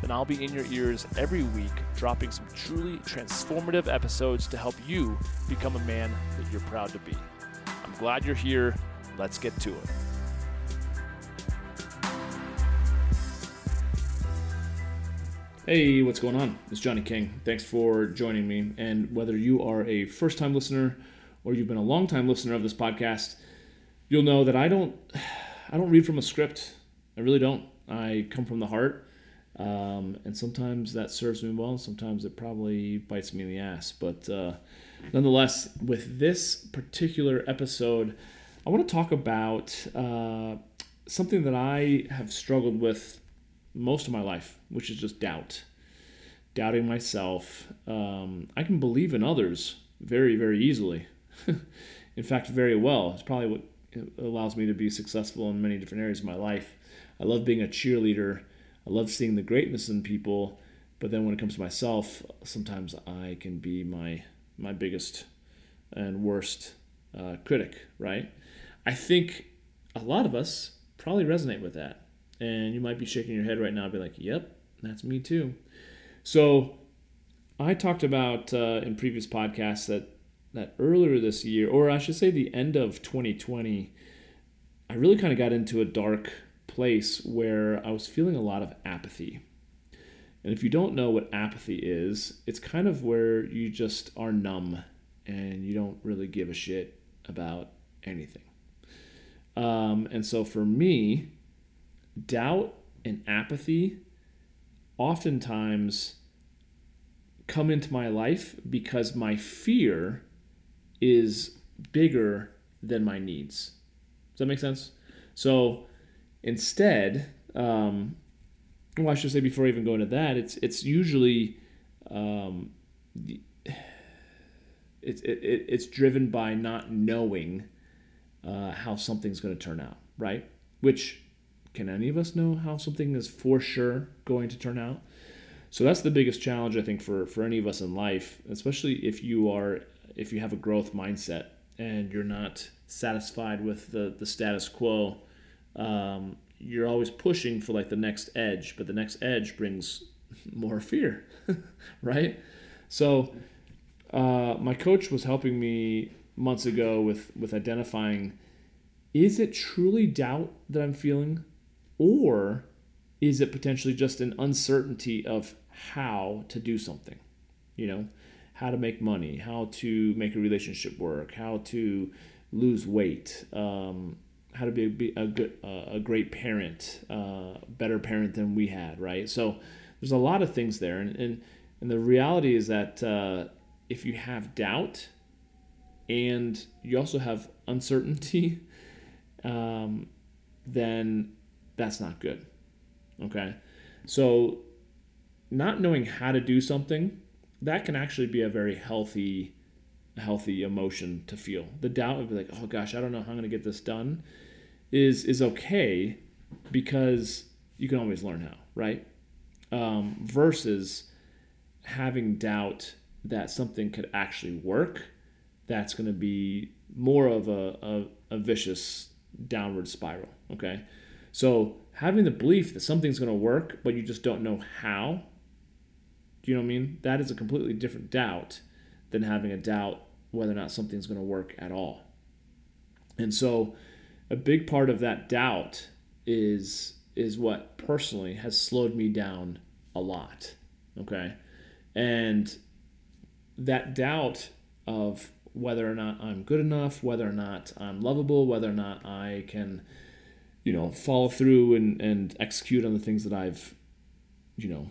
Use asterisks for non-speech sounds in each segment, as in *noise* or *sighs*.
then I'll be in your ears every week dropping some truly transformative episodes to help you become a man that you're proud to be. I'm glad you're here. Let's get to it. Hey, what's going on? It's Johnny King. Thanks for joining me. And whether you are a first time listener or you've been a long time listener of this podcast, you'll know that I don't *sighs* I don't read from a script. I really don't. I come from the heart. Um, and sometimes that serves me well, sometimes it probably bites me in the ass. But uh, nonetheless, with this particular episode, I want to talk about uh, something that I have struggled with most of my life, which is just doubt. Doubting myself. Um, I can believe in others very, very easily. *laughs* in fact, very well. It's probably what allows me to be successful in many different areas of my life. I love being a cheerleader. I love seeing the greatness in people. But then when it comes to myself, sometimes I can be my my biggest and worst uh, critic, right? I think a lot of us probably resonate with that and you might be shaking your head right now and be like, yep, that's me too. So I talked about uh, in previous podcasts that that earlier this year, or I should say the end of 2020, I really kind of got into a dark place where I was feeling a lot of apathy. And if you don't know what apathy is, it's kind of where you just are numb and you don't really give a shit about anything. Um, and so for me, doubt and apathy oftentimes come into my life because my fear is bigger than my needs. Does that make sense? So instead, um, well, I should say before I even go into that, it's it's usually um, it's it, it's driven by not knowing uh, how something's going to turn out, right? Which can any of us know how something is for sure going to turn out? So that's the biggest challenge I think for for any of us in life, especially if you are if you have a growth mindset and you're not satisfied with the the status quo. Um, you're always pushing for like the next edge, but the next edge brings *laughs* more fear, *laughs* right? So uh, my coach was helping me months ago with with identifying is it truly doubt that I'm feeling or is it potentially just an uncertainty of how to do something? You know, how to make money, how to make a relationship work, how to lose weight, um, how to be a, a good, uh, a great parent, uh, better parent than we had, right? So there's a lot of things there, and and, and the reality is that uh, if you have doubt, and you also have uncertainty, *laughs* um, then that's not good. Okay. So, not knowing how to do something, that can actually be a very healthy, healthy emotion to feel. The doubt would be like, oh gosh, I don't know how I'm going to get this done, is is okay because you can always learn how, right? Um, versus having doubt that something could actually work, that's going to be more of a, a, a vicious downward spiral. Okay. So having the belief that something's going to work, but you just don't know how, do you know what I mean? That is a completely different doubt than having a doubt whether or not something's going to work at all. And so a big part of that doubt is is what personally has slowed me down a lot. Okay? And that doubt of whether or not I'm good enough, whether or not I'm lovable, whether or not I can you know, follow through and, and execute on the things that I've, you know,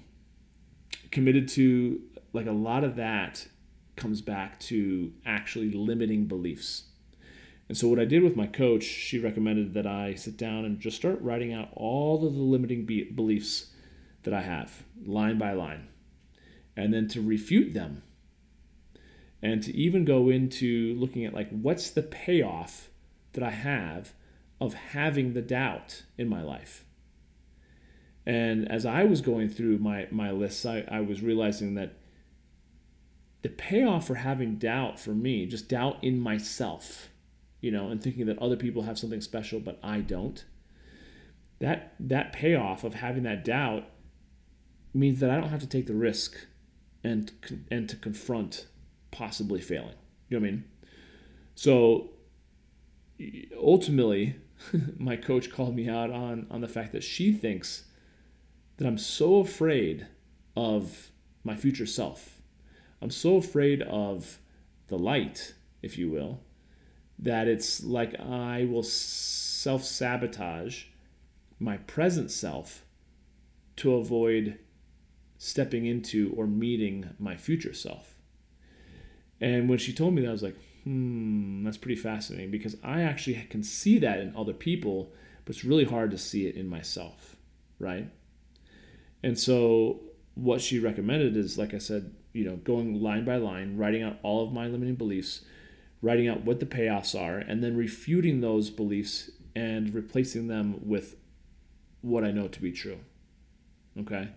committed to. Like a lot of that comes back to actually limiting beliefs. And so, what I did with my coach, she recommended that I sit down and just start writing out all of the limiting be- beliefs that I have, line by line, and then to refute them. And to even go into looking at like what's the payoff that I have of having the doubt in my life. And as I was going through my, my lists, I, I was realizing that the payoff for having doubt for me, just doubt in myself, you know, and thinking that other people have something special but I don't. That that payoff of having that doubt means that I don't have to take the risk and and to confront possibly failing. You know what I mean? So ultimately, *laughs* my coach called me out on on the fact that she thinks that I'm so afraid of my future self. I'm so afraid of the light, if you will, that it's like I will self sabotage my present self to avoid stepping into or meeting my future self. And when she told me that, I was like, hmm, that's pretty fascinating because I actually can see that in other people, but it's really hard to see it in myself, right? And so what she recommended is, like I said, you know, going line by line, writing out all of my limiting beliefs, writing out what the payoffs are, and then refuting those beliefs and replacing them with what I know to be true. Okay?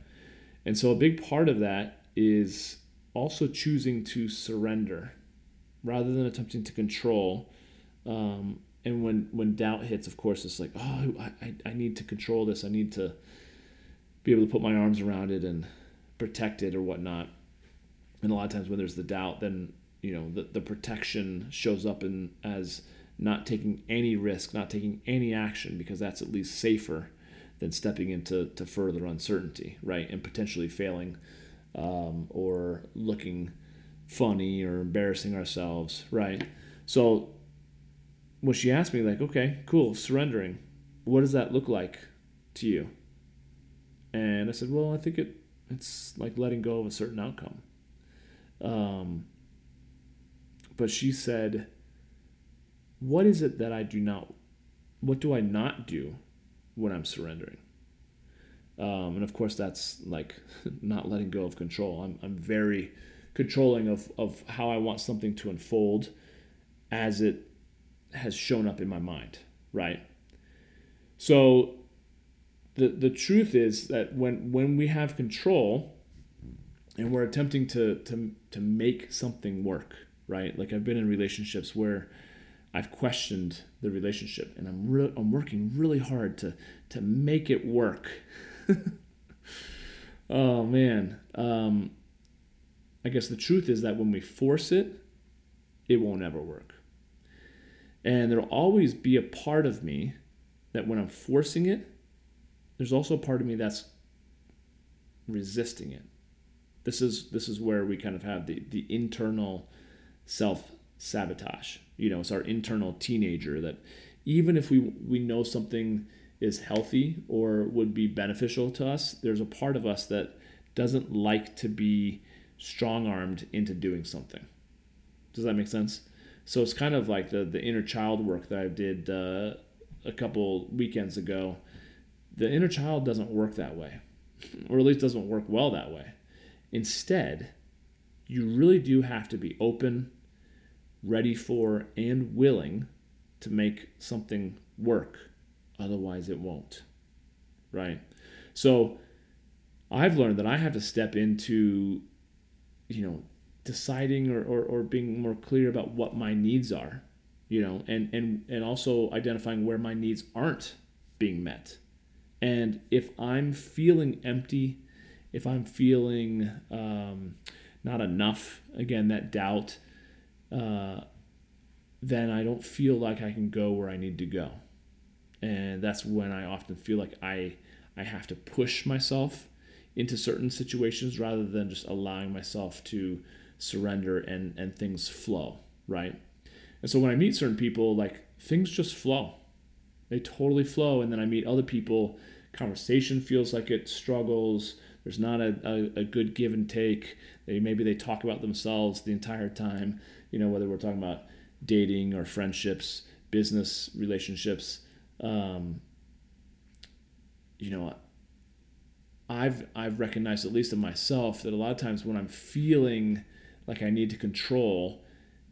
And so a big part of that is also choosing to surrender rather than attempting to control. Um, and when, when doubt hits, of course, it's like, oh, I, I need to control this. I need to be able to put my arms around it and protect it or whatnot. And a lot of times when there's the doubt, then you know the, the protection shows up in as not taking any risk, not taking any action because that's at least safer than stepping into to further uncertainty, right? And potentially failing um, or looking funny or embarrassing ourselves, right? So when she asked me, like, okay, cool, surrendering, what does that look like to you? And I said, well, I think it it's like letting go of a certain outcome. Um, but she said, what is it that I do not, what do I not do when I'm surrendering. Um, and of course, that's like *laughs* not letting go of control. I'm, I'm very controlling of, of how I want something to unfold as it has shown up in my mind, right? So the, the truth is that when, when we have control and we're attempting to, to, to make something work, right? Like I've been in relationships where I've questioned the relationship and I'm re- I'm working really hard to to make it work. *laughs* oh man. Um, I guess the truth is that when we force it, it won't ever work. And there'll always be a part of me that when I'm forcing it, there's also a part of me that's resisting it. This is this is where we kind of have the the internal self sabotage. You know, it's our internal teenager that even if we we know something is healthy or would be beneficial to us, there's a part of us that doesn't like to be strong armed into doing something. Does that make sense? So it's kind of like the the inner child work that I did uh, a couple weekends ago. The inner child doesn't work that way, or at least doesn't work well that way. Instead, you really do have to be open ready for, and willing to make something work. Otherwise, it won't. Right? So, I've learned that I have to step into, you know, deciding or, or, or being more clear about what my needs are, you know, and, and, and also identifying where my needs aren't being met. And if I'm feeling empty, if I'm feeling um, not enough, again, that doubt, uh, then I don't feel like I can go where I need to go. And that's when I often feel like I I have to push myself into certain situations rather than just allowing myself to surrender and and things flow, right? And so when I meet certain people, like things just flow. They totally flow. And then I meet other people, conversation feels like it struggles. There's not a, a, a good give and take. They maybe they talk about themselves the entire time you know, whether we're talking about dating or friendships, business relationships. Um, you know, I've I've recognized at least in myself that a lot of times when I'm feeling like I need to control,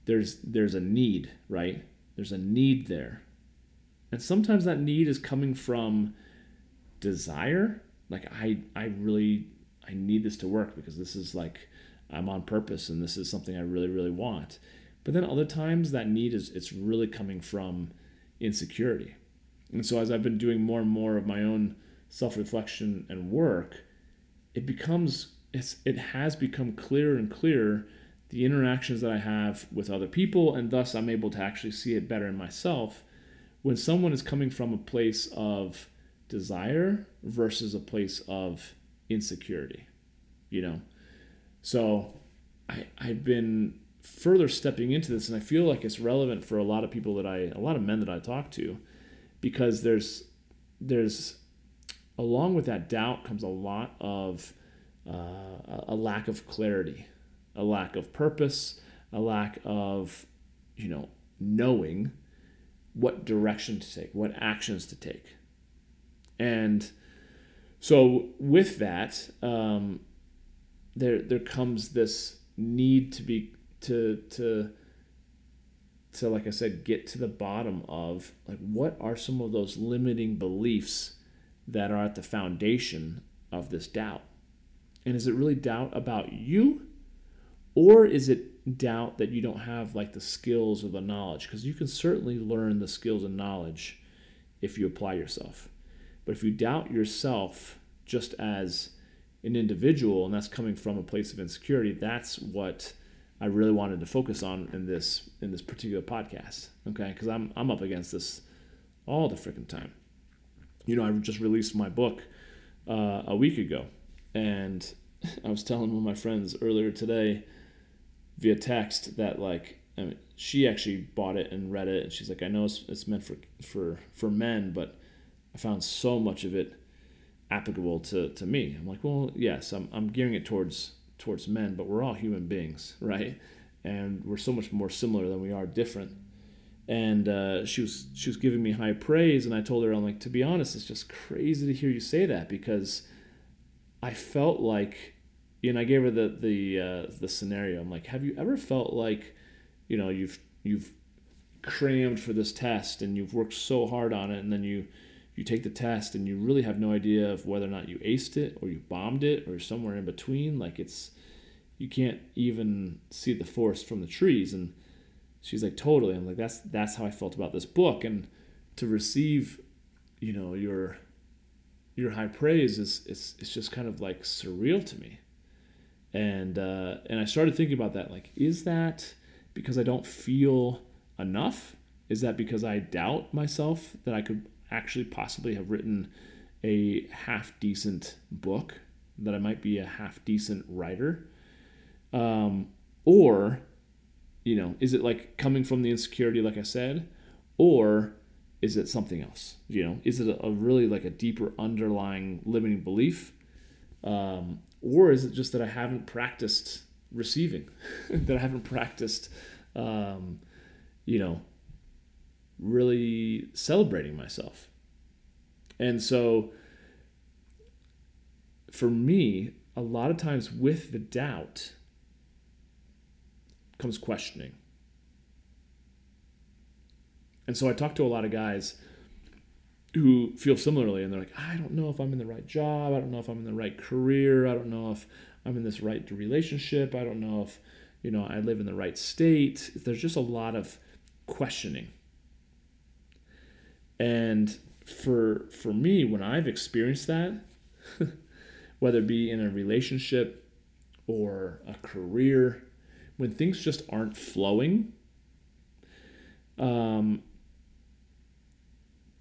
there's there's a need, right? There's a need there. And sometimes that need is coming from desire. Like I I really I need this to work because this is like I'm on purpose and this is something I really really want. But then other times that need is it's really coming from insecurity. And so as I've been doing more and more of my own self-reflection and work, it becomes it's, it has become clearer and clearer the interactions that I have with other people, and thus I'm able to actually see it better in myself. When someone is coming from a place of desire versus a place of insecurity, you know. So I I've been further stepping into this, and I feel like it's relevant for a lot of people that I, a lot of men that I talk to, because there's there's along with that doubt comes a lot of uh, a lack of clarity a lack of purpose, a lack of, you know, knowing what direction to take, what actions to take. And so with that, um, there there comes this need to be to to to like I said, get to the bottom of like what are some of those limiting beliefs that are at the foundation of this doubt? And is it really doubt about you? Or is it doubt that you don't have like the skills or the knowledge? Because you can certainly learn the skills and knowledge if you apply yourself. But if you doubt yourself just as an individual, and that's coming from a place of insecurity, that's what I really wanted to focus on in this in this particular podcast. Okay, because I'm I'm up against this all the freaking time. You know, I just released my book uh, a week ago, and *laughs* I was telling one of my friends earlier today via text that like I mean, she actually bought it and read it, and she's like, I know it's, it's meant for for for men, but I found so much of it applicable to, to me. I'm like, well, yes, I'm, I'm gearing it towards towards men, but we're all human beings, right? And we're so much more similar than we are different. And uh, she was she was giving me high praise, and I told her, I'm like, to be honest, it's just crazy to hear you say that because I felt like and I gave her the the uh, the scenario. I'm like, have you ever felt like, you know, you've you've crammed for this test and you've worked so hard on it, and then you you take the test and you really have no idea of whether or not you aced it or you bombed it or somewhere in between. Like it's you can't even see the forest from the trees. And she's like, totally. I'm like, that's that's how I felt about this book. And to receive, you know, your your high praise is it's it's just kind of like surreal to me and uh, and I started thinking about that. Like, is that because I don't feel enough? Is that because I doubt myself that I could actually possibly have written a half decent book? That I might be a half decent writer, um, or you know, is it like coming from the insecurity, like I said, or is it something else? You know, is it a, a really like a deeper underlying limiting belief? Um, or is it just that I haven't practiced receiving, *laughs* that I haven't practiced, um, you know, really celebrating myself? And so for me, a lot of times with the doubt comes questioning. And so I talk to a lot of guys who feel similarly and they're like, I don't know if I'm in the right job. I don't know if I'm in the right career. I don't know if I'm in this right relationship. I don't know if, you know, I live in the right state. There's just a lot of questioning. And for for me, when I've experienced that, *laughs* whether it be in a relationship or a career, when things just aren't flowing, um,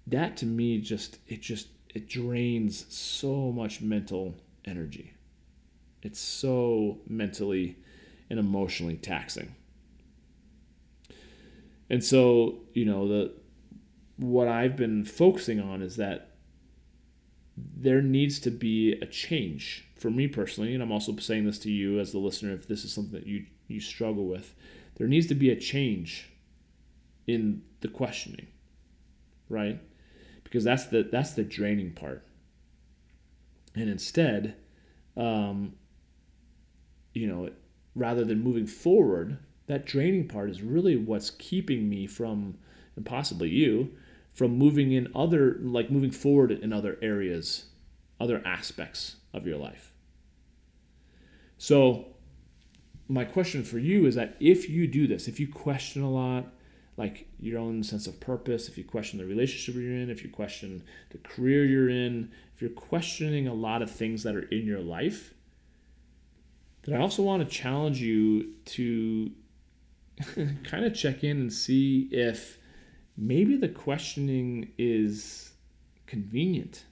that to me just it just it drains so much mental energy. It's so mentally and emotionally taxing. And so you know the what i've been focusing on is that there needs to be a change for me personally and i'm also saying this to you as the listener if this is something that you you struggle with there needs to be a change in the questioning right because that's the that's the draining part. And instead, um, you know, rather than moving forward, that draining part is really what's keeping me from, and possibly you, from moving in other, like moving forward in other areas, other aspects of your life. So, my question for you is that if you do this, if you question a lot, like your own sense of purpose, if you question the relationship you're in, if you question the career you're in, if you're questioning a lot of things that are in your life, then I also want to challenge you to *laughs* kind of check in and see if maybe the questioning is convenient.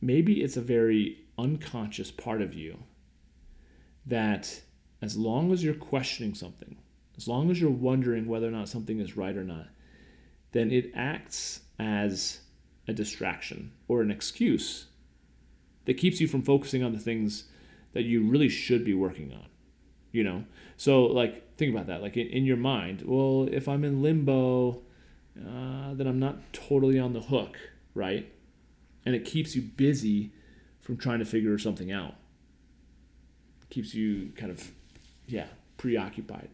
Maybe it's a very unconscious part of you that as long as you're questioning something, as long as you're wondering whether or not something is right or not, then it acts as a distraction or an excuse that keeps you from focusing on the things that you really should be working on. You know? So, like, think about that. Like, in, in your mind, well, if I'm in limbo, uh, then I'm not totally on the hook, right? And it keeps you busy from trying to figure something out. Keeps you kind of, yeah, preoccupied.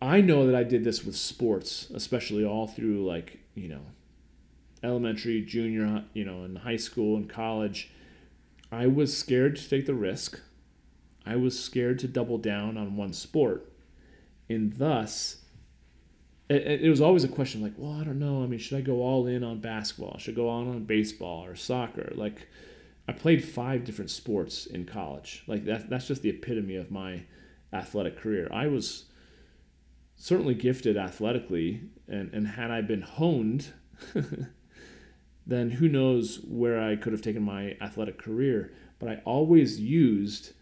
I know that I did this with sports, especially all through like, you know, elementary, junior, you know, in high school and college. I was scared to take the risk. I was scared to double down on one sport. And thus, it, it was always a question like, well, I don't know. I mean, should I go all in on basketball? Should I go on on baseball or soccer? Like, I played five different sports in college. Like, that, that's just the epitome of my athletic career. I was certainly gifted athletically, and, and had I been honed, *laughs* then who knows where I could have taken my athletic career. But I always used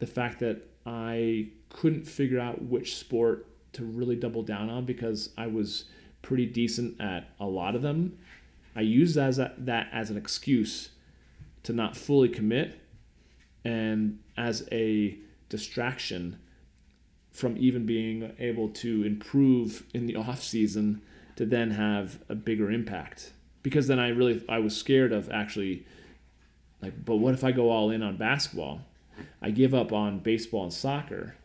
the fact that I couldn't figure out which sport to really double down on because I was pretty decent at a lot of them. I used as a, that as an excuse to not fully commit and as a distraction from even being able to improve in the off season to then have a bigger impact because then I really I was scared of actually like but what if I go all in on basketball I give up on baseball and soccer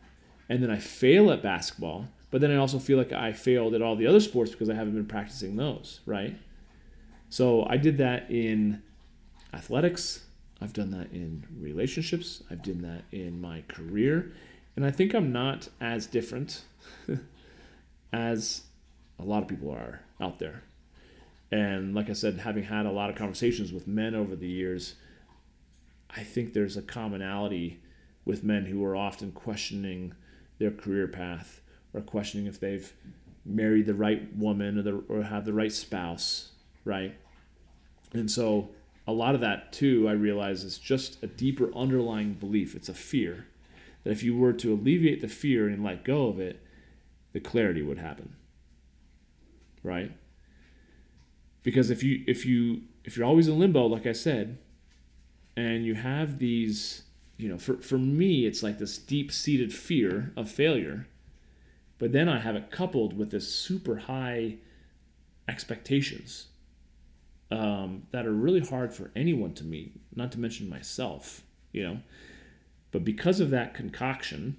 and then I fail at basketball but then I also feel like I failed at all the other sports because I haven't been practicing those right? So I did that in athletics. I've done that in relationships. I've done that in my career. And I think I'm not as different *laughs* as a lot of people are out there. And like I said, having had a lot of conversations with men over the years, I think there's a commonality with men who are often questioning their career path or questioning if they've married the right woman or, the, or have the right spouse, right? And so a lot of that, too, I realize is just a deeper underlying belief. It's a fear that if you were to alleviate the fear and let go of it, the clarity would happen. Right? Because if you if you if you're always in limbo, like I said, and you have these, you know, for, for me it's like this deep seated fear of failure. But then I have it coupled with this super high expectations um, that are really hard for anyone to meet, not to mention myself, you know. But because of that concoction,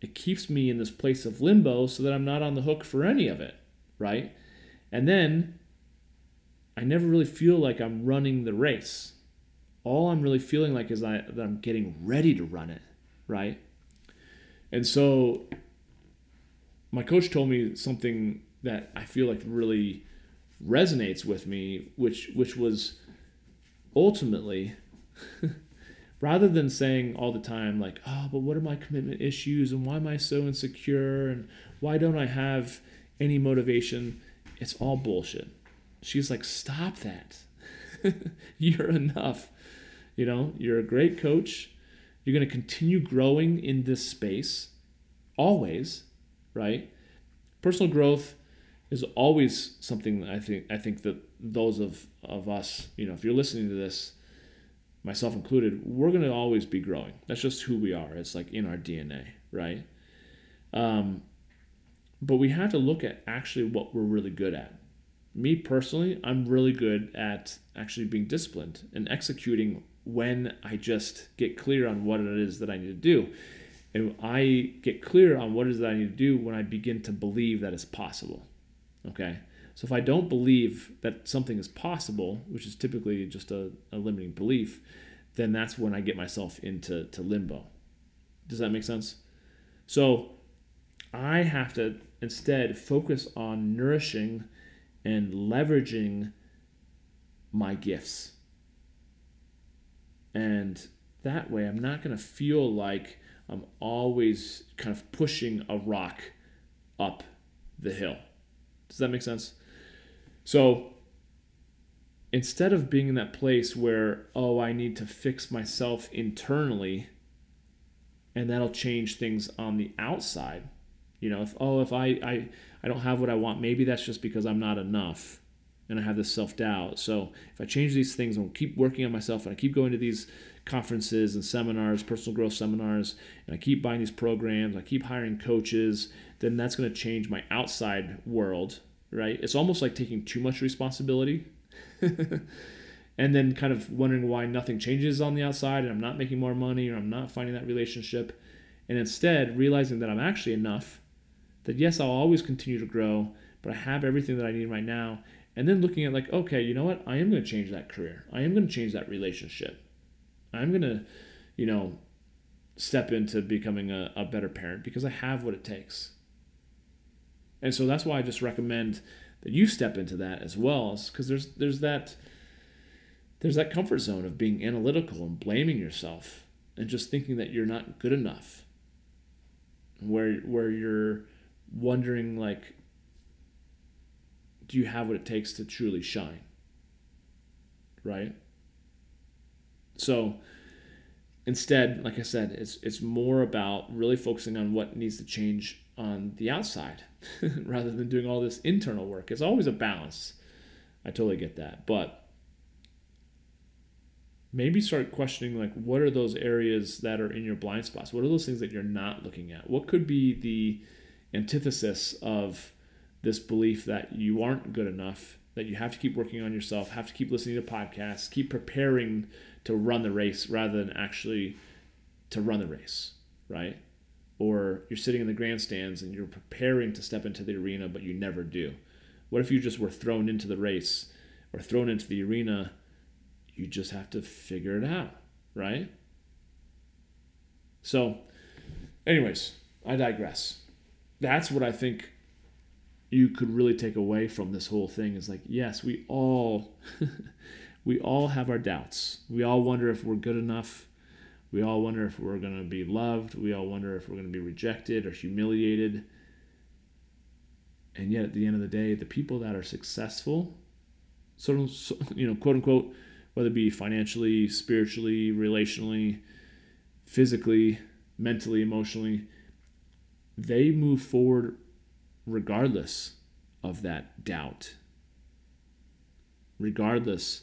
it keeps me in this place of limbo so that I'm not on the hook for any of it, right? And then I never really feel like I'm running the race. All I'm really feeling like is I, that I'm getting ready to run it, right? And so my coach told me something that I feel like really resonates with me, which which was ultimately *laughs* rather than saying all the time like oh but what are my commitment issues and why am i so insecure and why don't i have any motivation? It's all bullshit. She's like stop that. *laughs* You're enough you know you're a great coach you're going to continue growing in this space always right personal growth is always something that i think i think that those of of us you know if you're listening to this myself included, we're going to always be growing. That's just who we are. It's like in our DNA, right? Um, but we have to look at actually what we're really good at. Me personally, I'm really good at actually being disciplined and executing when I just get clear on what it is that I need to do. And I get clear on what it is that I need to do when I begin to believe that it's possible. Okay? So if I don't believe that something is possible, which is typically just a, a limiting belief, then that's when I get myself into to limbo. Does that make sense? So I have to instead focus on nourishing and leveraging my gifts. And that way, I'm not going to feel like I'm always kind of pushing a rock up the hill. Does that make sense? So instead of being in that place where, oh, I need to fix myself internally and that'll change things on the outside, you know, if, oh, if I, I, I don't have what I want, maybe that's just because I'm not enough and I have this self doubt. So if I change these things and keep working on myself and I keep going to these conferences and seminars, personal growth seminars, and I keep buying these programs, I keep hiring coaches, then that's going to change my outside world, right? It's almost like taking too much responsibility. *laughs* and then kind of wondering why nothing changes on the outside and I'm not making more money or I'm not finding that relationship. And instead, realizing that I'm actually enough, that yes, I'll always continue to grow, but I have everything that I need right now and then looking at like okay you know what? I am going to change that career. I am going to change that relationship. I'm going to you know step into becoming a, a better parent because i have what it takes. And so that's why i just recommend that you step into that as well because there's there's that there's that comfort zone of being analytical and blaming yourself and just thinking that you're not good enough. Where where you're wondering like do you have what it takes to truly shine? Right? So instead, like I said, it's it's more about really focusing on what needs to change on the outside *laughs* rather than doing all this internal work. It's always a balance. I totally get that. But maybe start questioning like what are those areas that are in your blind spots? What are those things that you're not looking at? What could be the antithesis of this belief that you aren't good enough, that you have to keep working on yourself, have to keep listening to podcasts, keep preparing to run the race rather than actually to run the race, right? Or you're sitting in the grandstands and you're preparing to step into the arena, but you never do. What if you just were thrown into the race or thrown into the arena? You just have to figure it out, right? So, anyways, I digress. That's what I think you could really take away from this whole thing is like yes we all *laughs* we all have our doubts. We all wonder if we're good enough. We all wonder if we're going to be loved. We all wonder if we're going to be rejected or humiliated. And yet at the end of the day the people that are successful sort of you know quote unquote whether it be financially spiritually relationally physically mentally emotionally they move forward regardless of that doubt, regardless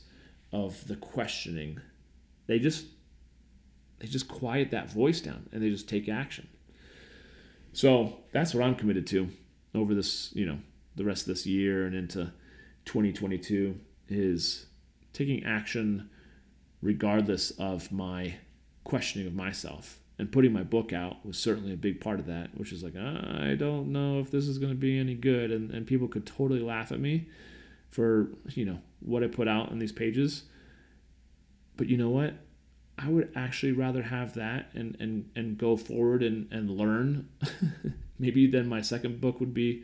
of the questioning. They just they just quiet that voice down and they just take action. So that's what I'm committed to over this, you know, the rest of this year and into 2022 is taking action regardless of my questioning of myself and putting my book out was certainly a big part of that, which is like, I don't know if this is going to be any good. And, and people could totally laugh at me for, you know, what I put out in these pages. But you know what? I would actually rather have that and, and, and go forward and, and learn. *laughs* maybe then my second book would be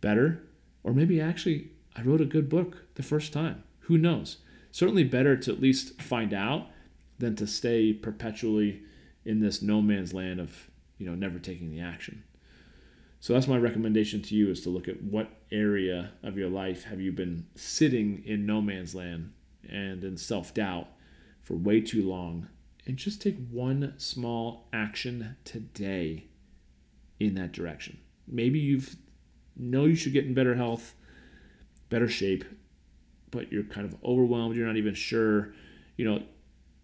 better. Or maybe actually I wrote a good book the first time. Who knows? Certainly better to at least find out than to stay perpetually in this no man's land of you know never taking the action. So that's my recommendation to you is to look at what area of your life have you been sitting in no man's land and in self-doubt for way too long and just take one small action today in that direction. Maybe you've know you should get in better health, better shape, but you're kind of overwhelmed, you're not even sure, you know,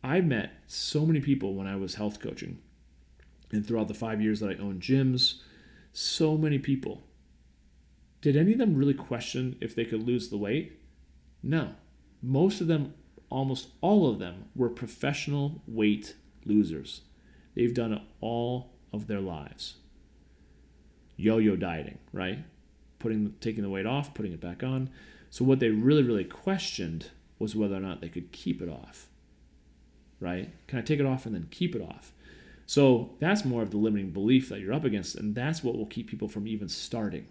I met so many people when I was health coaching. And throughout the five years that I owned gyms, so many people. Did any of them really question if they could lose the weight? No. most of them, almost all of them, were professional weight losers. They've done it all of their lives. Yo-yo dieting, right? Putting taking the weight off, putting it back on. So what they really really questioned was whether or not they could keep it off. Right? Can I take it off and then keep it off? So that's more of the limiting belief that you're up against, and that's what will keep people from even starting.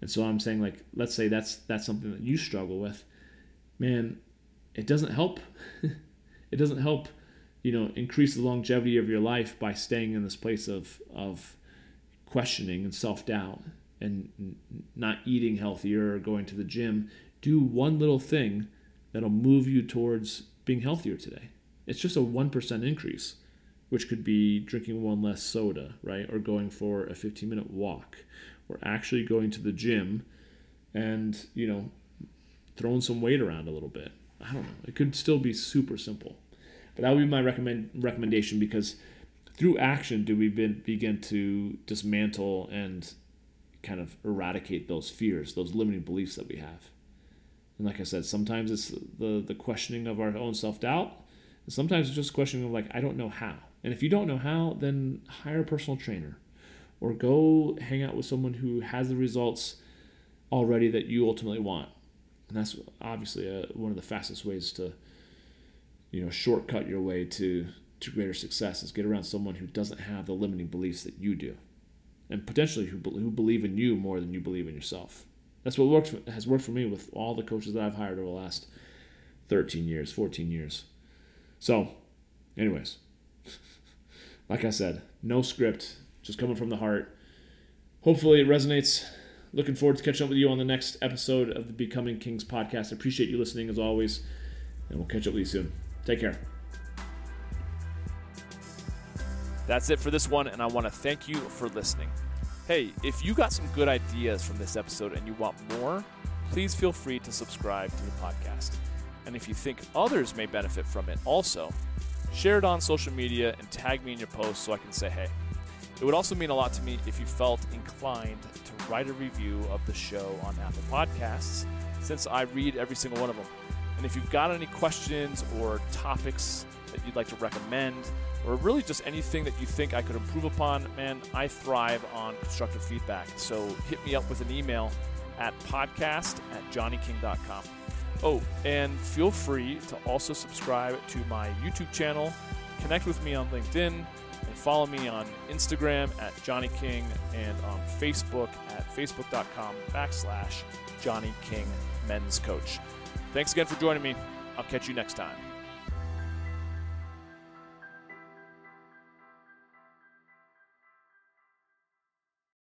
And so I'm saying, like, let's say that's that's something that you struggle with, man. It doesn't help. *laughs* it doesn't help, you know, increase the longevity of your life by staying in this place of of questioning and self doubt and not eating healthier or going to the gym. Do one little thing that'll move you towards being healthier today. It's just a one percent increase which could be drinking one less soda, right? Or going for a 15 minute walk, or actually going to the gym and, you know, throwing some weight around a little bit. I don't know. It could still be super simple. But that would be my recommend recommendation because through action do we begin to dismantle and kind of eradicate those fears, those limiting beliefs that we have. And like I said, sometimes it's the the questioning of our own self doubt, sometimes it's just a question of like I don't know how. And if you don't know how, then hire a personal trainer or go hang out with someone who has the results already that you ultimately want. And that's obviously a, uh, one of the fastest ways to, you know, shortcut your way to, to greater success is get around someone who doesn't have the limiting beliefs that you do and potentially who, who believe in you more than you believe in yourself. That's what works has worked for me with all the coaches that I've hired over the last 13 years, 14 years. So, anyways, like I said, no script, just coming from the heart. Hopefully it resonates. Looking forward to catching up with you on the next episode of the Becoming Kings podcast. I appreciate you listening as always, and we'll catch up with you soon. Take care. That's it for this one, and I want to thank you for listening. Hey, if you got some good ideas from this episode and you want more, please feel free to subscribe to the podcast. And if you think others may benefit from it also, Share it on social media and tag me in your post so I can say hey. It would also mean a lot to me if you felt inclined to write a review of the show on Apple Podcasts, since I read every single one of them. And if you've got any questions or topics that you'd like to recommend, or really just anything that you think I could improve upon, man, I thrive on constructive feedback. So hit me up with an email at podcast at johnnyking.com. Oh, and feel free to also subscribe to my YouTube channel, connect with me on LinkedIn, and follow me on Instagram at Johnny King and on Facebook at facebook.com backslash Johnny King Men's Coach. Thanks again for joining me. I'll catch you next time.